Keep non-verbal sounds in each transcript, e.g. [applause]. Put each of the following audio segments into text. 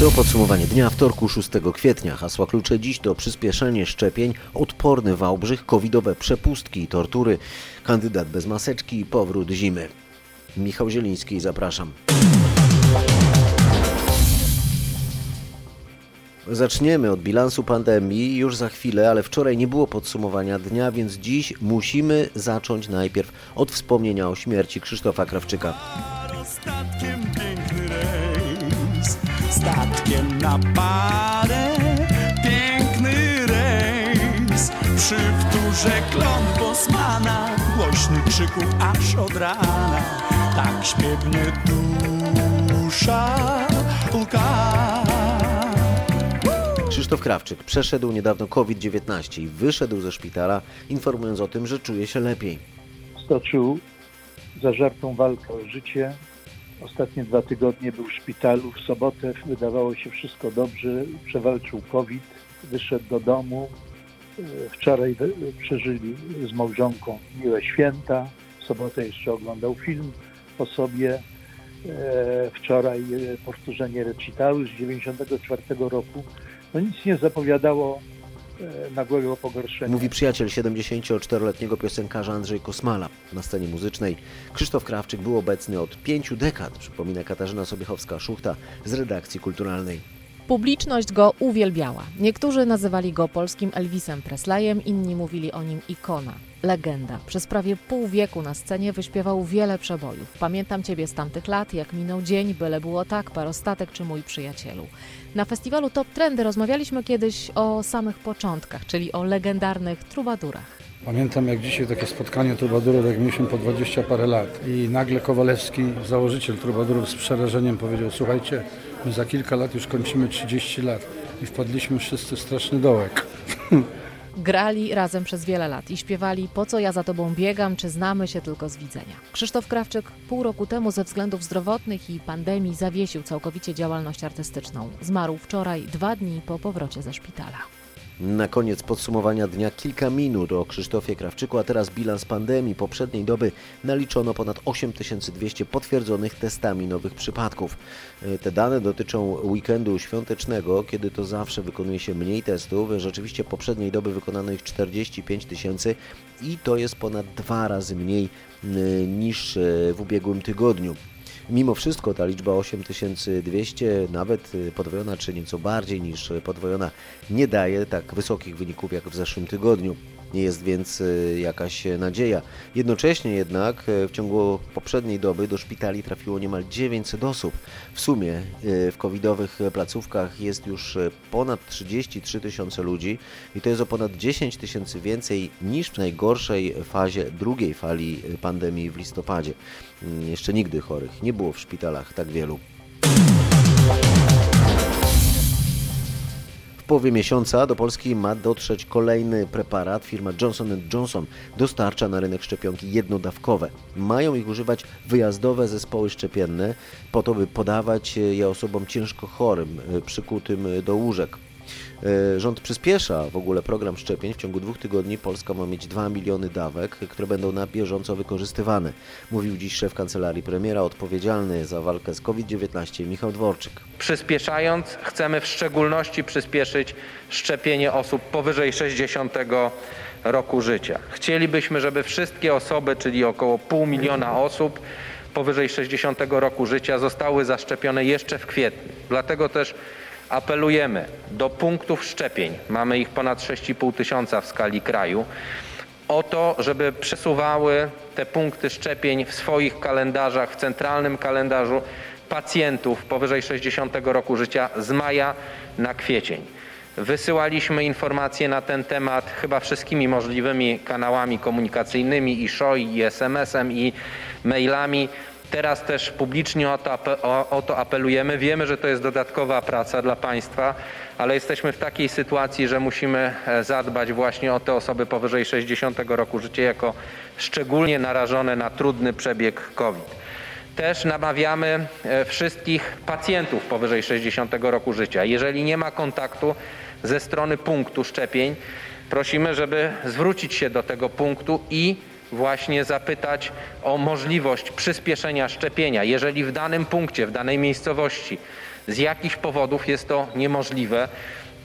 To podsumowanie dnia wtorku 6 kwietnia. Hasła klucze dziś to przyspieszenie szczepień, odporny Wałbrzych, covidowe przepustki i tortury, kandydat bez maseczki i powrót zimy. Michał Zieliński, zapraszam. Zaczniemy od bilansu pandemii już za chwilę, ale wczoraj nie było podsumowania dnia, więc dziś musimy zacząć najpierw od wspomnienia o śmierci Krzysztofa Krawczyka. Statkiem statkiem na parę, piękny rejs. Przy wtórze klon Bosmana, głośny krzyków aż od rana, tak śpiewnie dusza łka. Krzysztof Krawczyk przeszedł niedawno COVID-19 i wyszedł ze szpitala, informując o tym, że czuje się lepiej. stoczył zażartą walkę o życie. Ostatnie dwa tygodnie był w szpitalu. W sobotę wydawało się wszystko dobrze. Przewalczył COVID, wyszedł do domu. E, Wczoraj przeżyli z małżonką miłe święta. W sobotę jeszcze oglądał film o sobie. E, Wczoraj e, powtórzenie recitały z 94 roku. No nic nie zapowiadało nagłego pogorszenia. Mówi przyjaciel 74-letniego piosenkarza Andrzej Kosmala. Na scenie muzycznej Krzysztof Krawczyk był obecny od pięciu dekad, przypomina Katarzyna Sobiechowska-Szuchta z redakcji kulturalnej. Publiczność go uwielbiała. Niektórzy nazywali go polskim Elvisem Presleyem, inni mówili o nim ikona, legenda. Przez prawie pół wieku na scenie wyśpiewał wiele przebojów. Pamiętam ciebie z tamtych lat, jak minął dzień, byle było tak, parostatek czy mój przyjacielu. Na festiwalu Top Trendy rozmawialiśmy kiedyś o samych początkach, czyli o legendarnych trubadurach. Pamiętam jak dzisiaj takie spotkanie trubadurów, jak mieliśmy po 20 parę lat i nagle Kowalewski, założyciel trubadurów z przerażeniem powiedział słuchajcie, my za kilka lat już kończymy 30 lat i wpadliśmy wszyscy w straszny dołek. [laughs] Grali razem przez wiele lat i śpiewali Po co ja za tobą biegam, czy znamy się tylko z widzenia. Krzysztof Krawczyk pół roku temu ze względów zdrowotnych i pandemii zawiesił całkowicie działalność artystyczną. Zmarł wczoraj, dwa dni po powrocie ze szpitala. Na koniec podsumowania dnia kilka minut o Krzysztofie Krawczyku, a teraz bilans pandemii. Poprzedniej doby naliczono ponad 8200 potwierdzonych testami nowych przypadków. E, Te dane dotyczą weekendu świątecznego, kiedy to zawsze wykonuje się mniej testów. Rzeczywiście poprzedniej doby wykonano ich 45 tysięcy i to jest ponad dwa razy mniej e, niż e, w ubiegłym tygodniu. Mimo wszystko ta liczba 8200, nawet y, podwojona czy nieco bardziej niż y, podwojona, nie daje tak wysokich wyników jak w zeszłym tygodniu. Nie jest więc y, jakaś nadzieja. Jednocześnie jednak y, w ciągu poprzedniej doby do szpitali trafiło niemal 900 osób. W sumie y, w covidowych placówkach jest już y, ponad 33 tysiące ludzi i to jest o ponad 10 tysięcy więcej niż w najgorszej fazie drugiej fali y, pandemii w listopadzie. Mm, Jeszcze nigdy chorych nie było w szpitalach tak wielu. Połowie miesiąca do Polski ma dotrzeć kolejny preparat. Firma Johnson Johnson dostarcza na rynek szczepionki jednodawkowe. Mają ich używać wyjazdowe zespoły szczepienne po to, by podawać je osobom ciężko chorym, przykutym do łóżek. Y, Rząd przyspiesza w ogóle program szczepień. W ciągu dwóch tygodni Polska ma mieć 2 miliony dawek, które będą na bieżąco wykorzystywane. Mówił dziś szef kancelarii premiera odpowiedzialny za walkę z COVID-19 Michał Dworczyk. Przyspieszając, chcemy w szczególności przyspieszyć szczepienie osób powyżej 60 roku życia. Chcielibyśmy, żeby wszystkie osoby, czyli około pół miliona osób powyżej 60 roku życia zostały zaszczepione jeszcze w kwietniu. Dlatego też apelujemy do punktów szczepień, mamy ich ponad 6,5 tysiąca w skali kraju, o to, żeby przesuwały te punkty szczepień w swoich kalendarzach, w centralnym kalendarzu pacjentów powyżej 60 roku życia z maja na kwiecień. Wysyłaliśmy informacje na ten temat chyba wszystkimi możliwymi kanałami komunikacyjnymi i SHO, i SMS-em, i mailami. Teraz też publicznie o to, o to apelujemy. Wiemy, że to jest dodatkowa praca dla państwa, ale jesteśmy w takiej sytuacji, że musimy e, zadbać właśnie o te osoby powyżej 60 roku życia jako szczególnie narażone na trudny przebieg COVID. Też namawiamy e, wszystkich pacjentów powyżej 60 roku życia. Jeżeli nie ma kontaktu ze strony punktu szczepień, prosimy, żeby zwrócić się do tego punktu i właśnie zapytać o możliwość przyspieszenia szczepienia. Jeżeli w danym punkcie, w danej miejscowości z jakichś powodów jest to niemożliwe,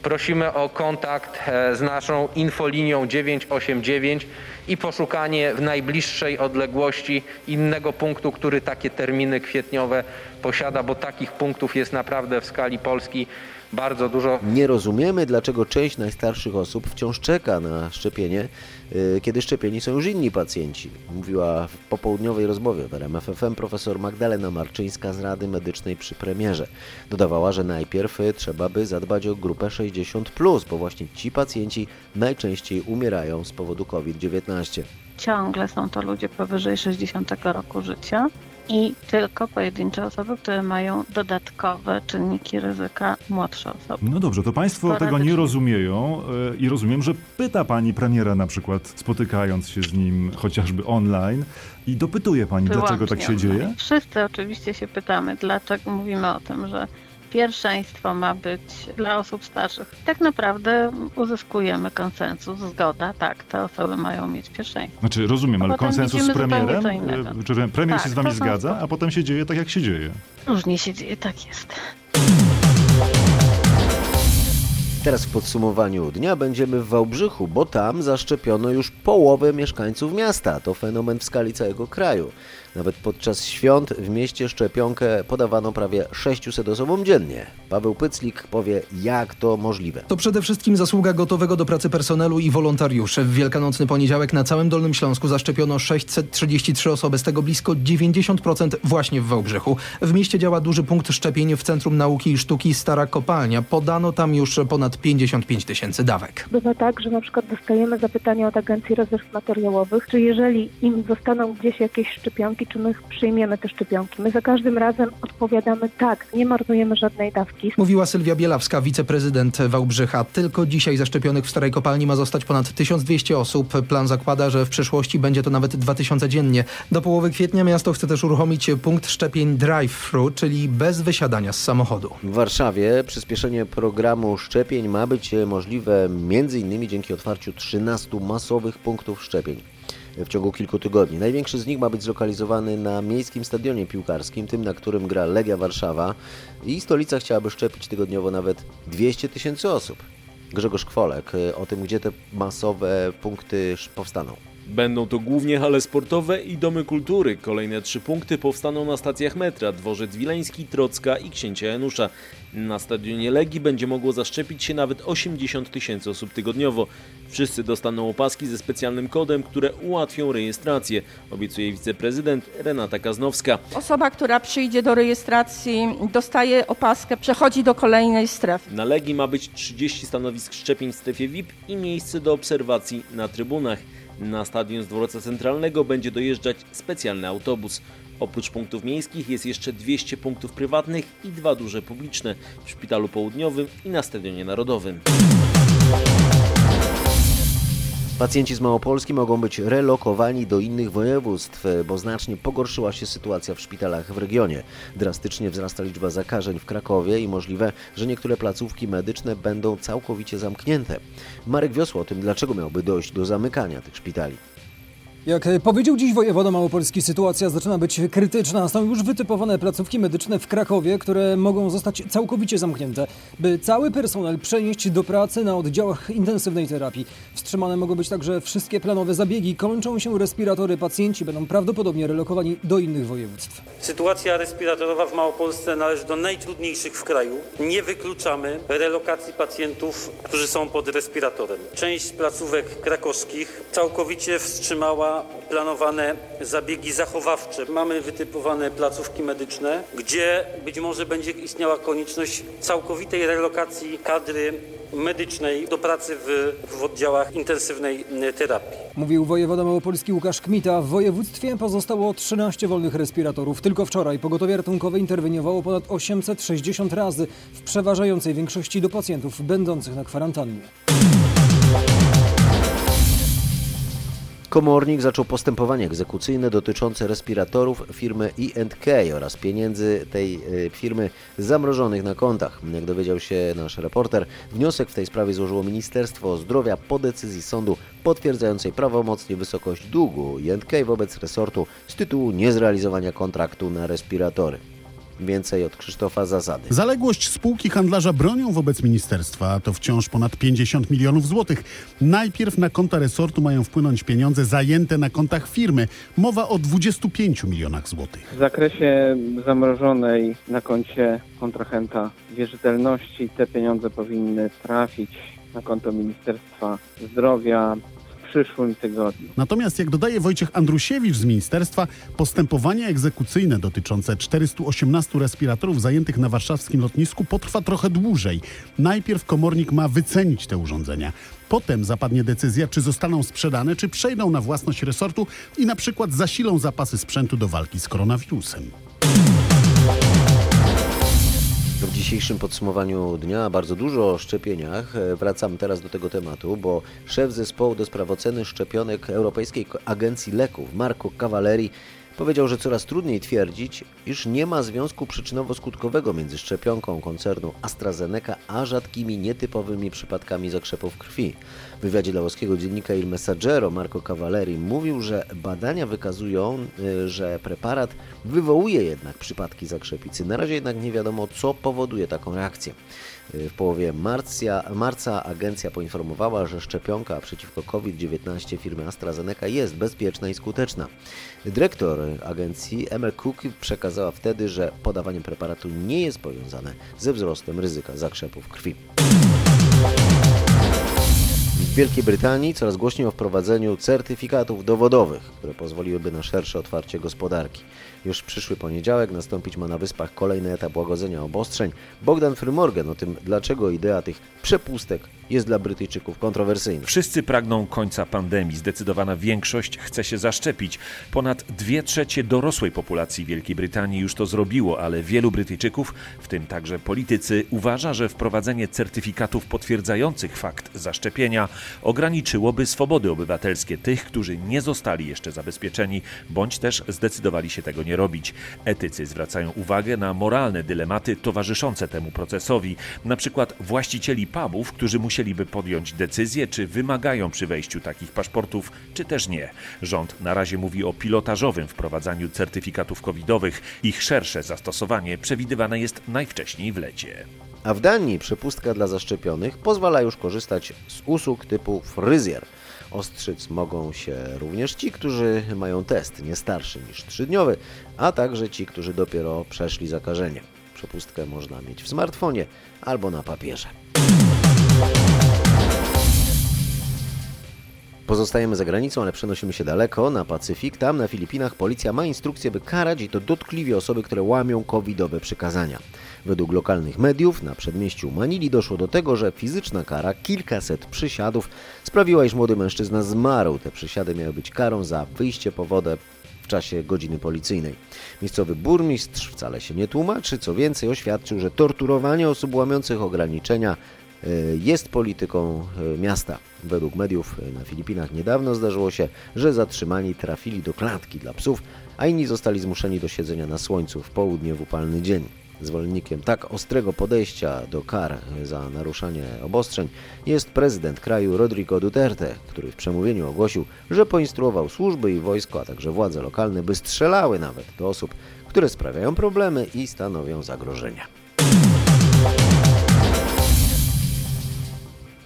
prosimy o kontakt e, z naszą infolinią 989 i poszukanie w najbliższej odległości innego punktu, który takie terminy kwietniowe posiada, bo takich punktów jest naprawdę w skali Polski bardzo dużo. Nie rozumiemy, dlaczego część najstarszych osób wciąż czeka na szczepienie, y, kiedy szczepieni są już inni pacjenci. Mówiła w popołudniowej rozmowie w RMFFM profesor Magdalena Marczyńska z Rady Medycznej przy premierze. Dodawała, że najpierw trzeba by zadbać o grupę 60+, bo właśnie ci pacjenci najczęściej umierają z powodu COVID-19. Ciągle są to ludzie powyżej 60 roku życia i tylko pojedyncze osoby, które mają dodatkowe czynniki ryzyka młodsze osoby. No dobrze, to Państwo tego nie rozumieją e, i rozumiem, że pyta Pani premiera na przykład, spotykając się z nim chociażby online i dopytuje Pani, dlaczego tak się Wyłącznie dzieje? online. Wszyscy oczywiście się pytamy, dlaczego mówimy o tym, że pierwszeństwo ma być dla osób starszych. Tak naprawdę uzyskujemy konsensus, zgoda, tak, te osoby mają mieć pierwszeństwo. Znaczy, rozumiem, A ale konsensus z premierem? E, Czy premier Tak, się z Wami zgadza, a potem się dzieje tak, jak się dzieje? Różnie się dzieje, tak jest. Teraz w podsumowaniu dnia będziemy w Wałbrzychu, bo tam zaszczepiono już połowę mieszkańców miasta. To fenomen w skali całego kraju. Nawet podczas świąt w mieście szczepionkę podawano prawie 600 osobom dziennie. Paweł Pyclik powie, jak to możliwe. To przede wszystkim zasługa gotowego do pracy personelu i wolontariuszy. W wielkanocny poniedziałek na całym Dolnym Śląsku zaszczepiono 633 osoby, z tego blisko 90% właśnie w Wałbrzychu. W mieście działa duży punkt szczepień w Centrum Nauki i Sztuki Stara Kopalnia. Podano tam już ponad 55 tysięcy dawek. Bywa tak, że na przykład dostajemy zapytania od Agencji Rezerw Materiałowych, czy jeżeli im zostaną gdzieś jakieś szczepionki, czy my przyjmiemy te szczepionki. My za każdym razem odpowiadamy tak, nie marnujemy żadnej dawki. Mówiła Sylwia Bielawska, wiceprezydent Wałbrzycha. Tylko dzisiaj zaszczepionych w Starej Kopalni ma zostać ponad 1200 osób. Plan zakłada, że w przyszłości będzie to nawet 2000 dziennie. Do połowy kwietnia miasto chce też uruchomić punkt szczepień drive-thru, czyli bez wysiadania z samochodu. W Warszawie przyspieszenie programu szczepień ma być możliwe m.in. dzięki otwarciu 13 masowych punktów szczepień w ciągu kilku tygodni. Największy z nich ma być zlokalizowany na miejskim stadionie piłkarskim, tym na którym gra Legia Warszawa i stolica chciałaby szczepić tygodniowo nawet 200 tysięcy osób. Grzegorz Kwolek y, o tym, gdzie te masowe punkty powstaną. Będą to głównie hale sportowe i domy kultury. Kolejne trzy punkty powstaną na stacjach metra Dworzec Wileński, Trocka i Księcia Janusza. Na stadionie Legii będzie mogło zaszczepić się nawet 80 tysięcy osób tygodniowo. Wszyscy dostaną opaski ze specjalnym kodem, które ułatwią rejestrację, obiecuje wiceprezydent Renata Kaznowska. Osoba, która przyjdzie do rejestracji, dostaje opaskę, przechodzi do kolejnej strefy. Na Legii ma być 30 stanowisk szczepień w strefie VIP i miejsce do obserwacji na trybunach. Na stadion z dworca centralnego będzie dojeżdżać specjalny autobus. Oprócz punktów miejskich jest jeszcze 200 punktów prywatnych i dwa duże publiczne w Szpitalu Południowym i na Stadionie Narodowym. Pacjenci z Małopolski mogą być relokowani do innych województw, bo znacznie pogorszyła się sytuacja w szpitalach w regionie. Drastycznie wzrasta liczba zakażeń w Krakowie i możliwe, że niektóre placówki medyczne będą całkowicie zamknięte. Marek Wiosło o tym, dlaczego miałby dojść do zamykania tych szpitali. Jak powiedział dziś wojewoda małopolski, sytuacja zaczyna być krytyczna. Są już wytypowane placówki medyczne w Krakowie, które mogą zostać całkowicie zamknięte, by cały personel przenieść do pracy na oddziałach intensywnej terapii. Wstrzymane mogą być także wszystkie planowe zabiegi. Kończą się respiratory, pacjenci będą prawdopodobnie relokowani do innych województw. Sytuacja respiratorowa w Małopolsce należy do najtrudniejszych w kraju. Nie wykluczamy relokacji pacjentów, którzy są pod respiratorem. Część placówek krakowskich całkowicie wstrzymała planowane zabiegi zachowawcze. Mamy wytypowane placówki medyczne, gdzie być może będzie istniała konieczność całkowitej relokacji kadry medycznej do pracy w, w oddziałach intensywnej terapii. Mówił wojewoda małopolski Łukasz Kmita. W województwie pozostało 13 wolnych respiratorów. Tylko wczoraj pogotowie ratunkowe interweniowało ponad 860 razy, w przeważającej większości do pacjentów będących na kwarantannie. Komornik zaczął postępowanie egzekucyjne dotyczące respiratorów firmy E&K oraz pieniędzy tej y, firmy zamrożonych na kontach. Jak dowiedział się nasz reporter, wniosek w tej sprawie złożyło Ministerstwo Zdrowia po decyzji sądu potwierdzającej prawomocnie wysokość długu E&K wobec resortu z tytułu niezrealizowania kontraktu na respiratory. Więcej od Krzysztofa Zasady. Zaległość spółki handlarza bronią wobec ministerstwa to wciąż ponad 50 milionów złotych. Najpierw na konta resortu mają wpłynąć pieniądze zajęte na kontach firmy. Mowa o 25 milionach złotych. W zakresie zamrożonej na koncie kontrahenta wierzytelności te pieniądze powinny trafić na konto Ministerstwa Zdrowia przyszłym tygodniu. Natomiast, jak dodaje Wojciech Andrusiewicz z ministerstwa, postępowanie egzekucyjne dotyczące 418 respiratorów zajętych na warszawskim lotnisku potrwa trochę dłużej. Najpierw komornik ma wycenić te urządzenia. Potem zapadnie decyzja, czy zostaną sprzedane, czy przejdą na własność resortu i na przykład zasilą zapasy sprzętu do walki z koronawirusem. Dzisiejszym podsumowaniu dnia bardzo dużo o szczepieniach. E, Wracam teraz do tego tematu, bo szef zespołu do spraw oceny szczepionek Europejskiej Agencji Leków, Marco Cavalleri, powiedział, że coraz trudniej twierdzić, iż nie ma związku przyczynowo-skutkowego między szczepionką koncernu AstraZeneca a rzadkimi, nietypowymi przypadkami zakrzepów krwi. W wywiadzie dla włoskiego dziennika Il Messaggero Marco Cavalleri mówił, że badania wykazują, y, że preparat wywołuje jednak przypadki zakrzepicy. Na razie jednak nie wiadomo, co powoduje taką reakcję. Y, W połowie marca, marca agencja poinformowała, że szczepionka przeciwko COVID-19 firmy AstraZeneca jest bezpieczna i skuteczna. Dyrektor agencji Emel Cook przekazała wtedy, że podawanie preparatu nie jest powiązane ze wzrostem ryzyka zakrzepów krwi. W Wielkiej Brytanii coraz głośniej o wprowadzeniu certyfikatów dowodowych, które pozwoliłyby na szersze otwarcie gospodarki. Już w przyszły poniedziałek nastąpić ma na wyspach kolejny etap łagodzenia obostrzeń. Bogdan Frymorgan o tym, dlaczego idea tych przepustek jest dla Brytyjczyków kontrowersyjna. Wszyscy pragną końca pandemii. Zdecydowana większość chce się zaszczepić. Ponad dwie trzecie dorosłej populacji Wielkiej Brytanii już to zrobiło, ale wielu Brytyjczyków, w tym także politycy, uważa, że wprowadzenie certyfikatów potwierdzających fakt zaszczepienia ograniczyłoby swobody obywatelskie tych, którzy nie zostali jeszcze zabezpieczeni, bądź też zdecydowali się tego nie robić. Etycy zwracają uwagę na moralne dylematy towarzyszące temu procesowi, na przykład właścicieli pubów, którzy musieliby podjąć decyzję, czy wymagają przy wejściu takich paszportów, czy też nie. Rząd na razie mówi o pilotażowym wprowadzaniu certyfikatów covidowych. Ich szersze zastosowanie przewidywane jest najwcześniej w lecie. A w Danii przepustka dla zaszczepionych pozwala już korzystać z usług typu fryzjer. Ostrzyc mogą się również ci, którzy mają test nie starszy niż trzydniowy, a także ci, którzy dopiero przeszli zakażenie. Przepustkę można mieć w smartfonie albo na papierze. Pozostajemy za granicą, ale przenosimy się daleko, na Pacyfik. Tam na Filipinach policja ma instrukcję, by karać i to dotkliwie osoby, które łamią covidowe przykazania. Według lokalnych mediów na przedmieściu Manili doszło do tego, że fizyczna kara, kilkaset przysiadów, sprawiła, iż młody mężczyzna zmarł. Te przysiady miały być karą za wyjście po wodę w czasie godziny policyjnej. Miejscowy burmistrz wcale się nie tłumaczy, co więcej oświadczył, że torturowanie osób łamiących ograniczenia y, jest polityką y, miasta. Według mediów y, na Filipinach niedawno zdarzyło się, że zatrzymani trafili do klatki dla psów, a inni zostali zmuszeni do siedzenia na słońcu w południe w upalny dzień. Zwolennikiem tak ostrego podejścia do kar za naruszanie obostrzeń jest prezydent kraju Rodrigo Duterte, który w przemówieniu ogłosił, że poinstruował służby i wojsko, a także władze lokalne, by strzelały nawet do osób, które sprawiają problemy i stanowią zagrożenia.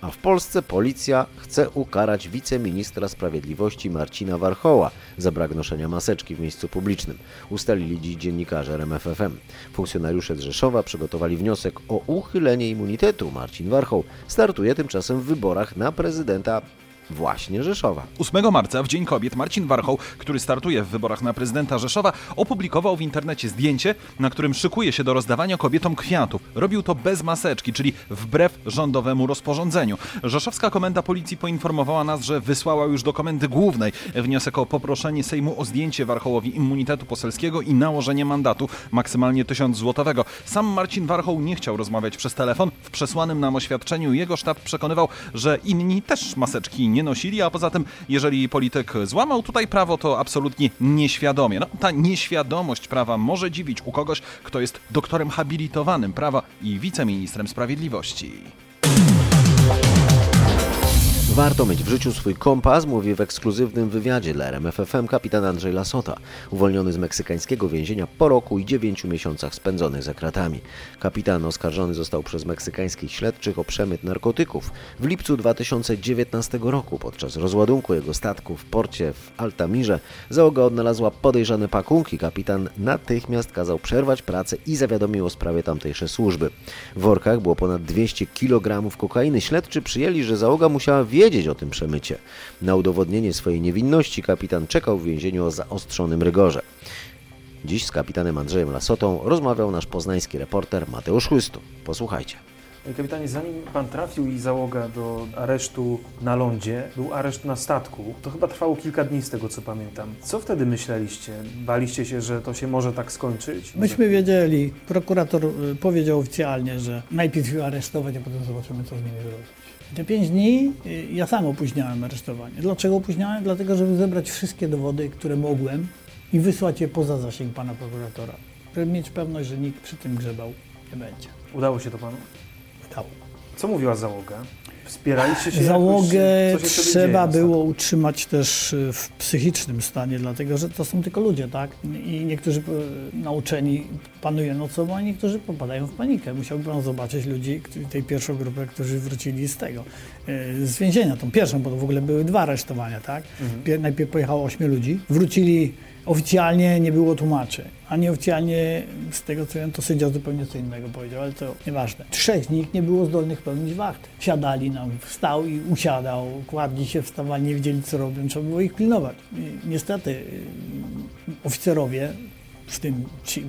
A w Polsce policja chce ukarać wiceministra sprawiedliwości Marcina Warchoła za brak noszenia maseczki w miejscu publicznym. Ustalili dziś dziennikarze RMFFM. Funkcjonariusze z Rzeszowa przygotowali wniosek o uchylenie immunitetu. Marcin Warchoł startuje tymczasem w wyborach na prezydenta właśnie Rzeszowa. 8 marca, w Dzień Kobiet, Marcin Warchoł, który startuje w wyborach na prezydenta Rzeszowa, opublikował w internecie zdjęcie, na którym szykuje się do rozdawania kobietom kwiatów. Robił to bez maseczki, czyli wbrew rządowemu rozporządzeniu. Rzeszowska Komenda Policji poinformowała nas, że wysłała już do Komendy Głównej wniosek o poproszenie Sejmu o zdjęcie Warchołowi immunitetu poselskiego i nałożenie mandatu, maksymalnie 1000 złotowego. Sam Marcin Warchoł nie chciał rozmawiać przez telefon. W przesłanym nam oświadczeniu jego sztab przekonywał, że inni też maseczki nie nie nosili, a poza tym, jeżeli polityk złamał tutaj prawo, to absolutnie nieświadomie. No, ta nieświadomość prawa może dziwić u kogoś, kto jest doktorem habilitowanym prawa i wiceministrem sprawiedliwości. Warto mieć w życiu swój kompas, mówi w ekskluzywnym wywiadzie dla RMFFM kapitan Andrzej Lasota, uwolniony z meksykańskiego więzienia po roku i dziewięciu miesiącach spędzonych za kratami. Kapitan oskarżony został przez meksykańskich śledczych o przemyt narkotyków. W lipcu 2019 roku podczas rozładunku jego statku w porcie w Altamirze załoga odnalazła podejrzane pakunki. Kapitan natychmiast kazał przerwać pracę i zawiadomił o sprawie tamtejsze służby. W workach było ponad 200 kg kokainy. Śledczy przyjęli, że załoga musiała wiedzieć, wiedzieć o tym przemycie. Na udowodnienie swojej niewinności kapitan czekał w więzieniu o zaostrzonym rygorze. Dziś z kapitanem Andrzejem Lasotą rozmawiał nasz poznański reporter Mateusz Chłystu. Posłuchajcie. Kapitanie, zanim pan trafił i załoga do aresztu na lądzie, był areszt na statku. To chyba trwało kilka dni z tego co pamiętam. Co wtedy myśleliście? Baliście się, że to się może tak skończyć? Myśmy wiedzieli, prokurator y, powiedział oficjalnie, że najpierw ją aresztować, a potem zobaczymy, co z nimi zrobić. Te pięć dni y, ja sam opóźniałem aresztowanie. Dlaczego opóźniałem? Dlatego, żeby zebrać wszystkie dowody, które mogłem i wysłać je poza zasięg pana prokuratora. Żeby mieć pewność, że nikt przy tym grzebał nie będzie. Udało się to panu? Udało. Co mówiła załoga? Wspieraliście się Załogę jakoś, trzeba dzieje było utrzymać też y, w psychicznym stanie, dlatego że to są tylko ludzie, tak? I niektórzy y, nauczeni panują nocą, a niektórzy popadają w panikę. Musiałby pan zobaczyć ludzi, tej pierwszą grupę, którzy wrócili z tego, y, z więzienia, tą pierwszą, bo to w ogóle były dwa aresztowania, tak? Mhm. Pier- Najpierw pojechało ośmiu ludzi, wrócili oficjalnie nie było tłumaczy, a nieoficjalnie z tego co wiem, to sędzia zupełnie co innego powiedział, ale to nieważne. Trzech z nich nie było zdolnych pełnić wachty. Siadali nam, wstał i usiadał, kładli się, wstawali, nie wiedzieli co robią, trzeba było ich pilnować. I niestety y, oficerowie, w tym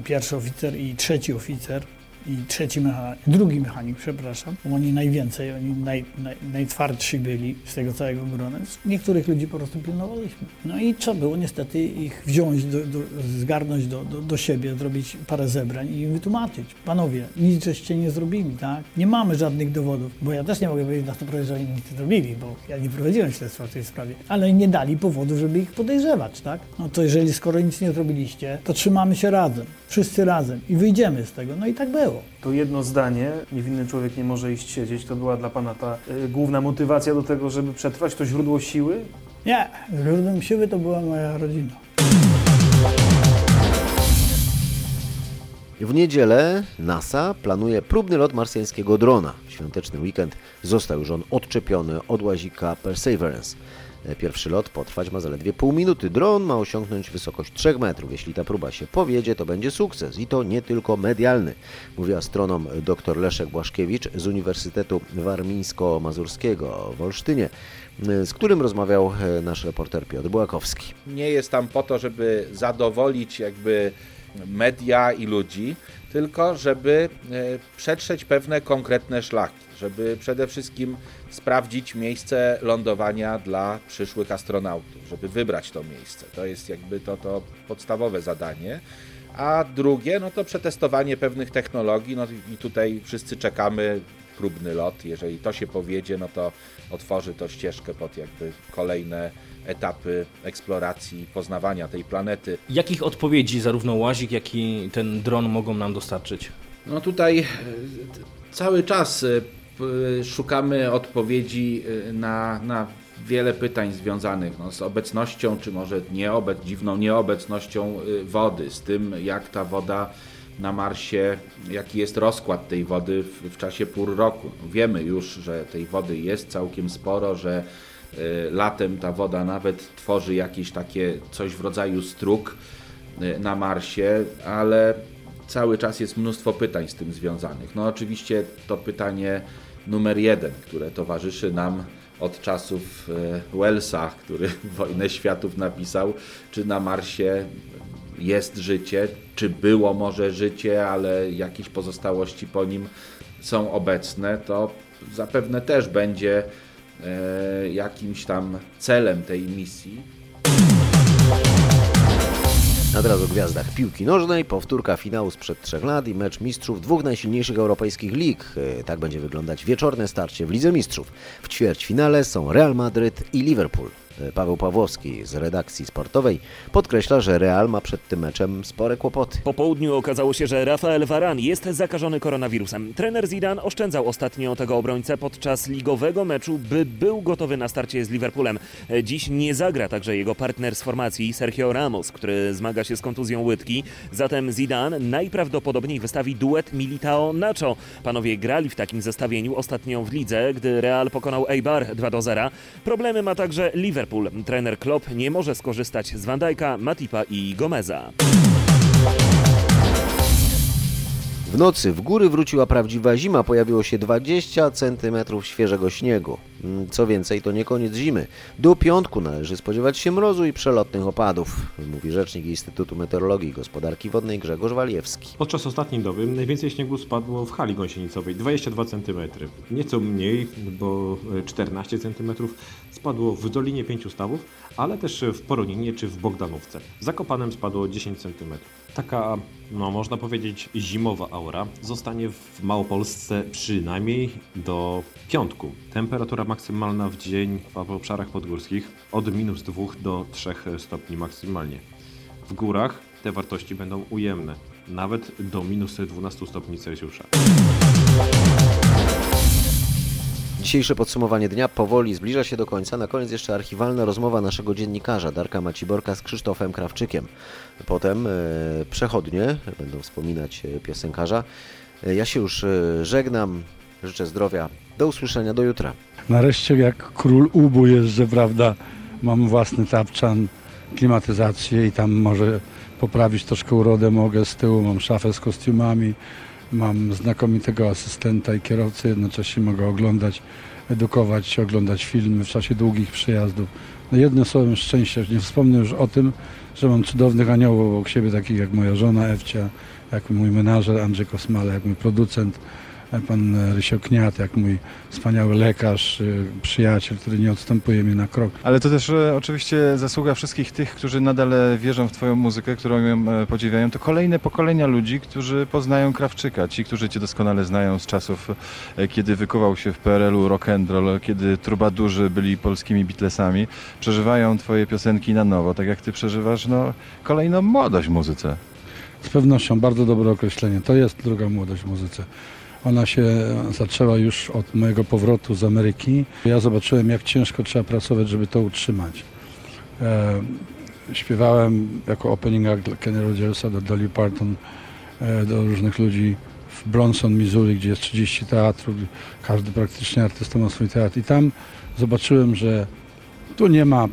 pierwszy oficer i trzeci oficer, i trzeci mechanik, drugi mechanik, przepraszam, oni najwięcej, oni naj, naj, najtwardsi byli z tego całego grona. Niektórych ludzi po prostu pilnowaliśmy. No i trzeba było niestety ich wziąć, do, do, zgarnąć do, do, do siebie, zrobić parę zebrań i im wytłumaczyć. Panowie, nic żeście nie zrobili, tak? Nie mamy żadnych dowodów, bo ja też nie mogę powiedzieć na 100%, że oni nic nie zrobili, bo ja nie prowadziłem śledztwa w tej sprawie, ale nie dali powodu, żeby ich podejrzewać, tak? No to jeżeli skoro nic nie zrobiliście, to trzymamy się razem, wszyscy razem i wyjdziemy z tego. No i tak było. To jedno zdanie, niewinny człowiek nie może iść siedzieć, to była dla pana ta y, główna motywacja do tego, żeby przetrwać, to źródło siły? Nie, źródłem siły to była moja rodzina. W niedzielę NASA planuje próbny lot marsjańskiego drona. W świąteczny weekend został już on odczepiony od łazika Perseverance. Pierwszy lot potrwać ma zaledwie pół minuty. Dron ma osiągnąć wysokość 3 metrów. Jeśli ta próba się powiedzie, to będzie sukces i to nie tylko medialny, mówi astronom dr Leszek Błaszkiewicz z Uniwersytetu Warmińsko-Mazurskiego w Olsztynie, z którym rozmawiał nasz reporter Piotr Błakowski. Nie jest tam po to, żeby zadowolić jakby media i ludzi, tylko żeby e, przetrzeć pewne konkretne szlaki, żeby przede wszystkim sprawdzić miejsce lądowania dla przyszłych astronautów, żeby wybrać to miejsce. To jest jakby to, to podstawowe zadanie. A drugie, no to przetestowanie pewnych technologii, no i tutaj wszyscy czekamy próbny lot. Jeżeli to się powiedzie, no to otworzy to ścieżkę pod jakby kolejne etapy eksploracji, poznawania tej planety. Jakich odpowiedzi zarówno łazik, jak i ten dron mogą nam dostarczyć? No tutaj e, cały czas e, szukamy odpowiedzi e, na, na wiele pytań związanych no, z obecnością, czy może nieobec, dziwną nieobecnością y, wody, z tym jak ta woda na Marsie, jaki jest rozkład tej wody w, w czasie pór roku. Wiemy już, że tej wody jest całkiem sporo, że y, latem ta woda nawet tworzy jakieś takie coś w rodzaju strug y, na Marsie, ale cały czas jest mnóstwo pytań z tym związanych. No oczywiście to pytanie numer jeden, które towarzyszy nam od czasów e, Wellsa, który [laughs] Wojnę Światów napisał, czy na Marsie jest życie, czy było może życie, ale jakieś pozostałości po nim są obecne, to zapewne też będzie e, jakimś tam celem tej misji. A teraz o gwiazdach piłki nożnej, powtórka finału sprzed trzech lat i mecz mistrzów dwóch najsilniejszych europejskich lig. E, Tak będzie wyglądać wieczorne starcie w Lidze Mistrzów. W ćwierćfinale są Real Madryt i Liverpool. E, Paweł Pawłowski z redakcji sportowej podkreśla, że Real ma przed tym meczem spore kłopoty. Po południu okazało się, że Rafael Varane jest zakażony koronawirusem. Trener Zidane oszczędzał ostatnio tego obrońcę podczas ligowego meczu, by był gotowy na starcie z Liverpoolem. E, Dziś nie zagra także jego partner z formacji Sergio Ramos, który zmaga się z kontuzją łydki. Zatem Zidane najprawdopodobniej wystawi duet Militao-Nacho. Panowie grali w takim zestawieniu ostatnio w lidze, gdy Real pokonał Eibar 2 do 0. Problemy ma także Liverpool. Trener Klopp nie może skorzystać z Van Dijk'a, Matipa i Gomeza. W nocy w góry wróciła prawdziwa zima, pojawiło się 20 cm świeżego śniegu. Mm, Co więcej, to nie koniec zimy. Do piątku należy spodziewać się mrozu i przelotnych opadów, mówi rzecznik Instytutu Meteorologii i Gospodarki Wodnej Grzegorz Walijewski. Podczas ostatniej doby najwięcej śniegu spadło w hali gąsienicowej 22 cm. Nieco mniej, bo 14 cm spadło w Dolinie Pięciu Stawów, ale też w Poroninie czy w Bogdanówce. Zakopanem spadło 10 cm. Taka, no można powiedzieć, zimowa aura zostanie w Małopolsce przynajmniej do piątku. Temperatura maksymalna w dzień w obszarach podgórskich od minus 2 do 3 stopni maksymalnie. W górach te wartości będą ujemne, nawet do minus 12 stopni Celsjusza. Dzisiejsze podsumowanie dnia powoli zbliża się do końca. Na koniec jeszcze archiwalna rozmowa naszego dziennikarza Darka Maciborka z Krzysztofem Krawczykiem. Potem e, przechodnie będą wspominać e, piosenkarza. E, ja się już e, żegnam. Życzę zdrowia. Do usłyszenia do jutra. Nareszcie jak król Ubu jeżdżę, prawda, mam własny tapczan, klimatyzację i tam może poprawić troszkę urodę mogę. Z tyłu mam szafę z kostiumami, mam znakomitego asystenta i kierowcę, jednocześnie mogę oglądać, edukować się, oglądać filmy w czasie długich przejazdów. No jednym słowem szczęście, nie wspomnę już o tym, że mam cudownych aniołów obok siebie, takich jak moja żona Ewcia, jak mój menażer Andrzej Kosmala, jak mój producent pan Rysio Kniat, jak mój wspaniały lekarz, y, przyjaciel, który nie odstępuje mnie na krok. Ale to też oczywiście zasługa wszystkich tych, którzy nadal e, wierzą w Twoją muzykę, którą ją e, podziwiają. To kolejne pokolenia ludzi, którzy poznają Krawczyka. Ci, którzy Cię doskonale znają z czasów, e, kiedy wykuwał się w PRL-u rock and roll, kiedy trubadurzy byli polskimi Beatlesami, przeżywają Twoje piosenki na nowo, tak jak Ty przeżywasz no, kolejną młodość w muzyce. Z pewnością bardzo dobre określenie. To jest druga młodość w muzyce. Ona się zaczęła już od mojego powrotu z Ameryki. Ja zobaczyłem, jak ciężko trzeba pracować, żeby to utrzymać. E, śpiewałem jako opening act dla Kenny Rogersa, do Dolly Parton, e, do różnych ludzi w Bronson, Missouri, gdzie jest 30 teatrów. Każdy praktycznie artysta ma swój teatr. I tam zobaczyłem, że tu nie ma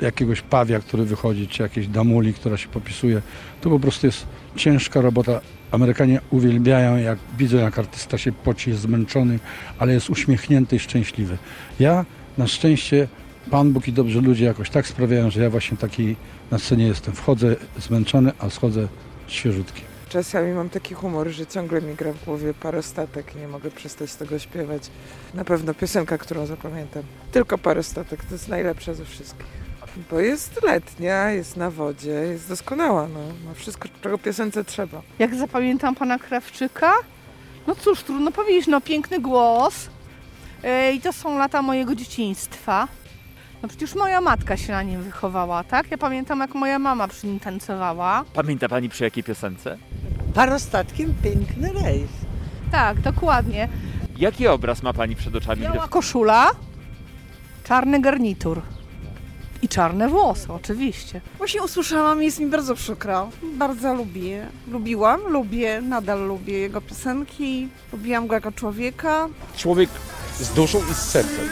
jakiegoś pawia, który wychodzi, czy jakiejś damuli, która się popisuje. Tu po prostu jest ciężka robota. Amerykanie uwielbiają, jak widzą, jak artysta się poci, jest zmęczony, ale jest uśmiechnięty i szczęśliwy. Ja na szczęście, Pan Bóg i dobrzy ludzie jakoś tak sprawiają, że ja właśnie taki na scenie jestem. Wchodzę zmęczony, a schodzę świeżutki. Czasami mam taki humor, że ciągle mi gra w głowie parostatek i nie mogę przestać tego śpiewać. Na pewno piosenka, którą zapamiętam. Tylko parostatek, to jest najlepsza ze wszystkich. Bo jest letnia, jest na wodzie, jest doskonała, no. Ma wszystko, czego piosence trzeba. Jak zapamiętam pana Krawczyka? No cóż, trudno powiedzieć, no piękny głos. Yy, I to są lata mojego dzieciństwa. No przecież moja matka się na nim wychowała, tak? Ja pamiętam, jak moja mama przy nim tancowała. Pamięta pani przy jakiej piosence? Parostatkiem piękny rejs. Tak, dokładnie. Jaki obraz ma pani przed oczami? Biała koszula, czarny garnitur. I czarne włosy, oczywiście. Właśnie usłyszałam, jest mi bardzo przykro. Bardzo lubię. Lubiłam, lubię, nadal lubię jego piosenki. Lubiłam go jako człowieka. Człowiek z duszą i z sercem.